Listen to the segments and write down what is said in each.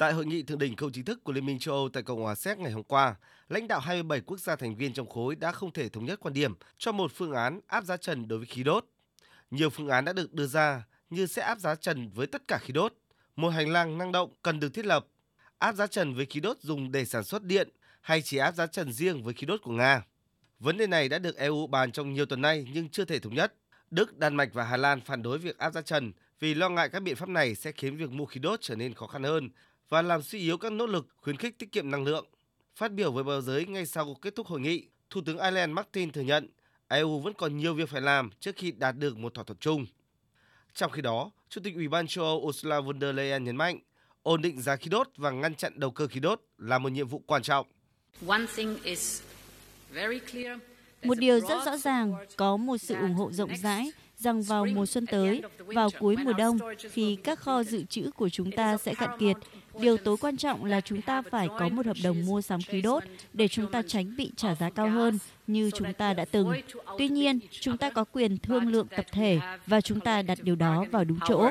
Tại hội nghị thượng đỉnh không chính thức của Liên minh châu Âu tại Cộng hòa Séc ngày hôm qua, lãnh đạo 27 quốc gia thành viên trong khối đã không thể thống nhất quan điểm cho một phương án áp giá trần đối với khí đốt. Nhiều phương án đã được đưa ra như sẽ áp giá trần với tất cả khí đốt, một hành lang năng động cần được thiết lập, áp giá trần với khí đốt dùng để sản xuất điện hay chỉ áp giá trần riêng với khí đốt của Nga. Vấn đề này đã được EU bàn trong nhiều tuần nay nhưng chưa thể thống nhất. Đức, Đan Mạch và Hà Lan phản đối việc áp giá trần vì lo ngại các biện pháp này sẽ khiến việc mua khí đốt trở nên khó khăn hơn và làm suy yếu các nỗ lực khuyến khích tiết kiệm năng lượng. Phát biểu với báo giới ngay sau kết thúc hội nghị, Thủ tướng Ireland Martin thừa nhận EU vẫn còn nhiều việc phải làm trước khi đạt được một thỏa thuận chung. Trong khi đó, Chủ tịch Ủy ban châu Âu Ursula von der Leyen nhấn mạnh, ổn định giá khí đốt và ngăn chặn đầu cơ khí đốt là một nhiệm vụ quan trọng. Một điều rất rõ ràng, có một sự ủng hộ rộng rãi rằng vào mùa xuân tới, vào cuối mùa đông, khi các kho dự trữ của chúng ta sẽ cạn kiệt, điều tối quan trọng là chúng ta phải có một hợp đồng mua sắm khí đốt để chúng ta tránh bị trả giá cao hơn như chúng ta đã từng. Tuy nhiên, chúng ta có quyền thương lượng tập thể và chúng ta đặt điều đó vào đúng chỗ.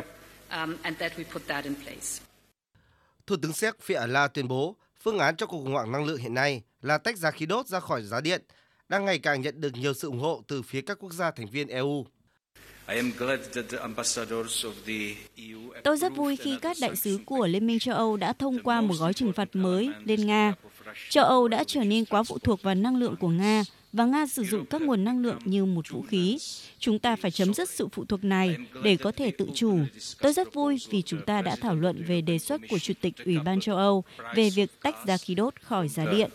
Thủ tướng Séc Fiala tuyên bố phương án cho cuộc khủng hoảng năng lượng hiện nay là tách giá khí đốt ra khỏi giá điện đang ngày càng nhận được nhiều sự ủng hộ từ phía các quốc gia thành viên EU. E Tôi rất vui khi các đại sứ của Liên minh châu Âu đã thông qua một gói trừng phạt mới lên Nga. Châu Âu đã trở nên quá phụ thuộc vào năng lượng của Nga và Nga sử dụng các nguồn năng lượng như một vũ khí. Chúng ta phải chấm dứt sự phụ thuộc này để có thể tự chủ. Tôi rất vui vì chúng ta đã thảo luận về đề xuất của Chủ tịch Ủy ban châu Âu về việc tách giá khí đốt khỏi giá điện.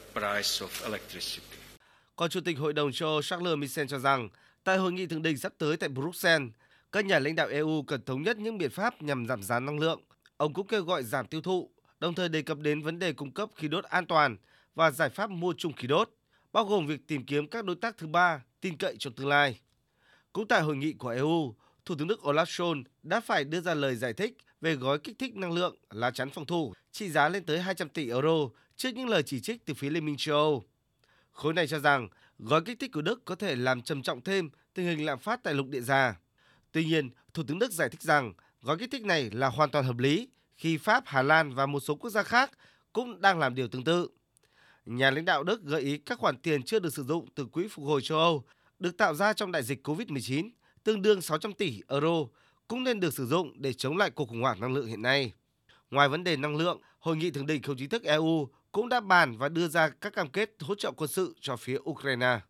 Còn Chủ tịch Hội đồng châu Âu Charles Michel cho rằng Tại hội nghị thượng đỉnh sắp tới tại Bruxelles, các nhà lãnh đạo EU cần thống nhất những biện pháp nhằm giảm giá năng lượng. Ông cũng kêu gọi giảm tiêu thụ, đồng thời đề cập đến vấn đề cung cấp khí đốt an toàn và giải pháp mua chung khí đốt, bao gồm việc tìm kiếm các đối tác thứ ba tin cậy trong tương lai. Cũng tại hội nghị của EU, Thủ tướng Đức Olaf Scholz đã phải đưa ra lời giải thích về gói kích thích năng lượng lá chắn phòng thủ trị giá lên tới 200 tỷ euro trước những lời chỉ trích từ phía Liên minh châu Âu. Khối này cho rằng gói kích thích của Đức có thể làm trầm trọng thêm tình hình lạm phát tại lục địa già. Tuy nhiên, Thủ tướng Đức giải thích rằng gói kích thích này là hoàn toàn hợp lý khi Pháp, Hà Lan và một số quốc gia khác cũng đang làm điều tương tự. Nhà lãnh đạo Đức gợi ý các khoản tiền chưa được sử dụng từ Quỹ phục hồi châu Âu được tạo ra trong đại dịch COVID-19, tương đương 600 tỷ euro, cũng nên được sử dụng để chống lại cuộc khủng hoảng năng lượng hiện nay. Ngoài vấn đề năng lượng, Hội nghị thượng đỉnh không chính thức EU cũng đã bàn và đưa ra các cam kết hỗ trợ quân sự cho phía Ukraine.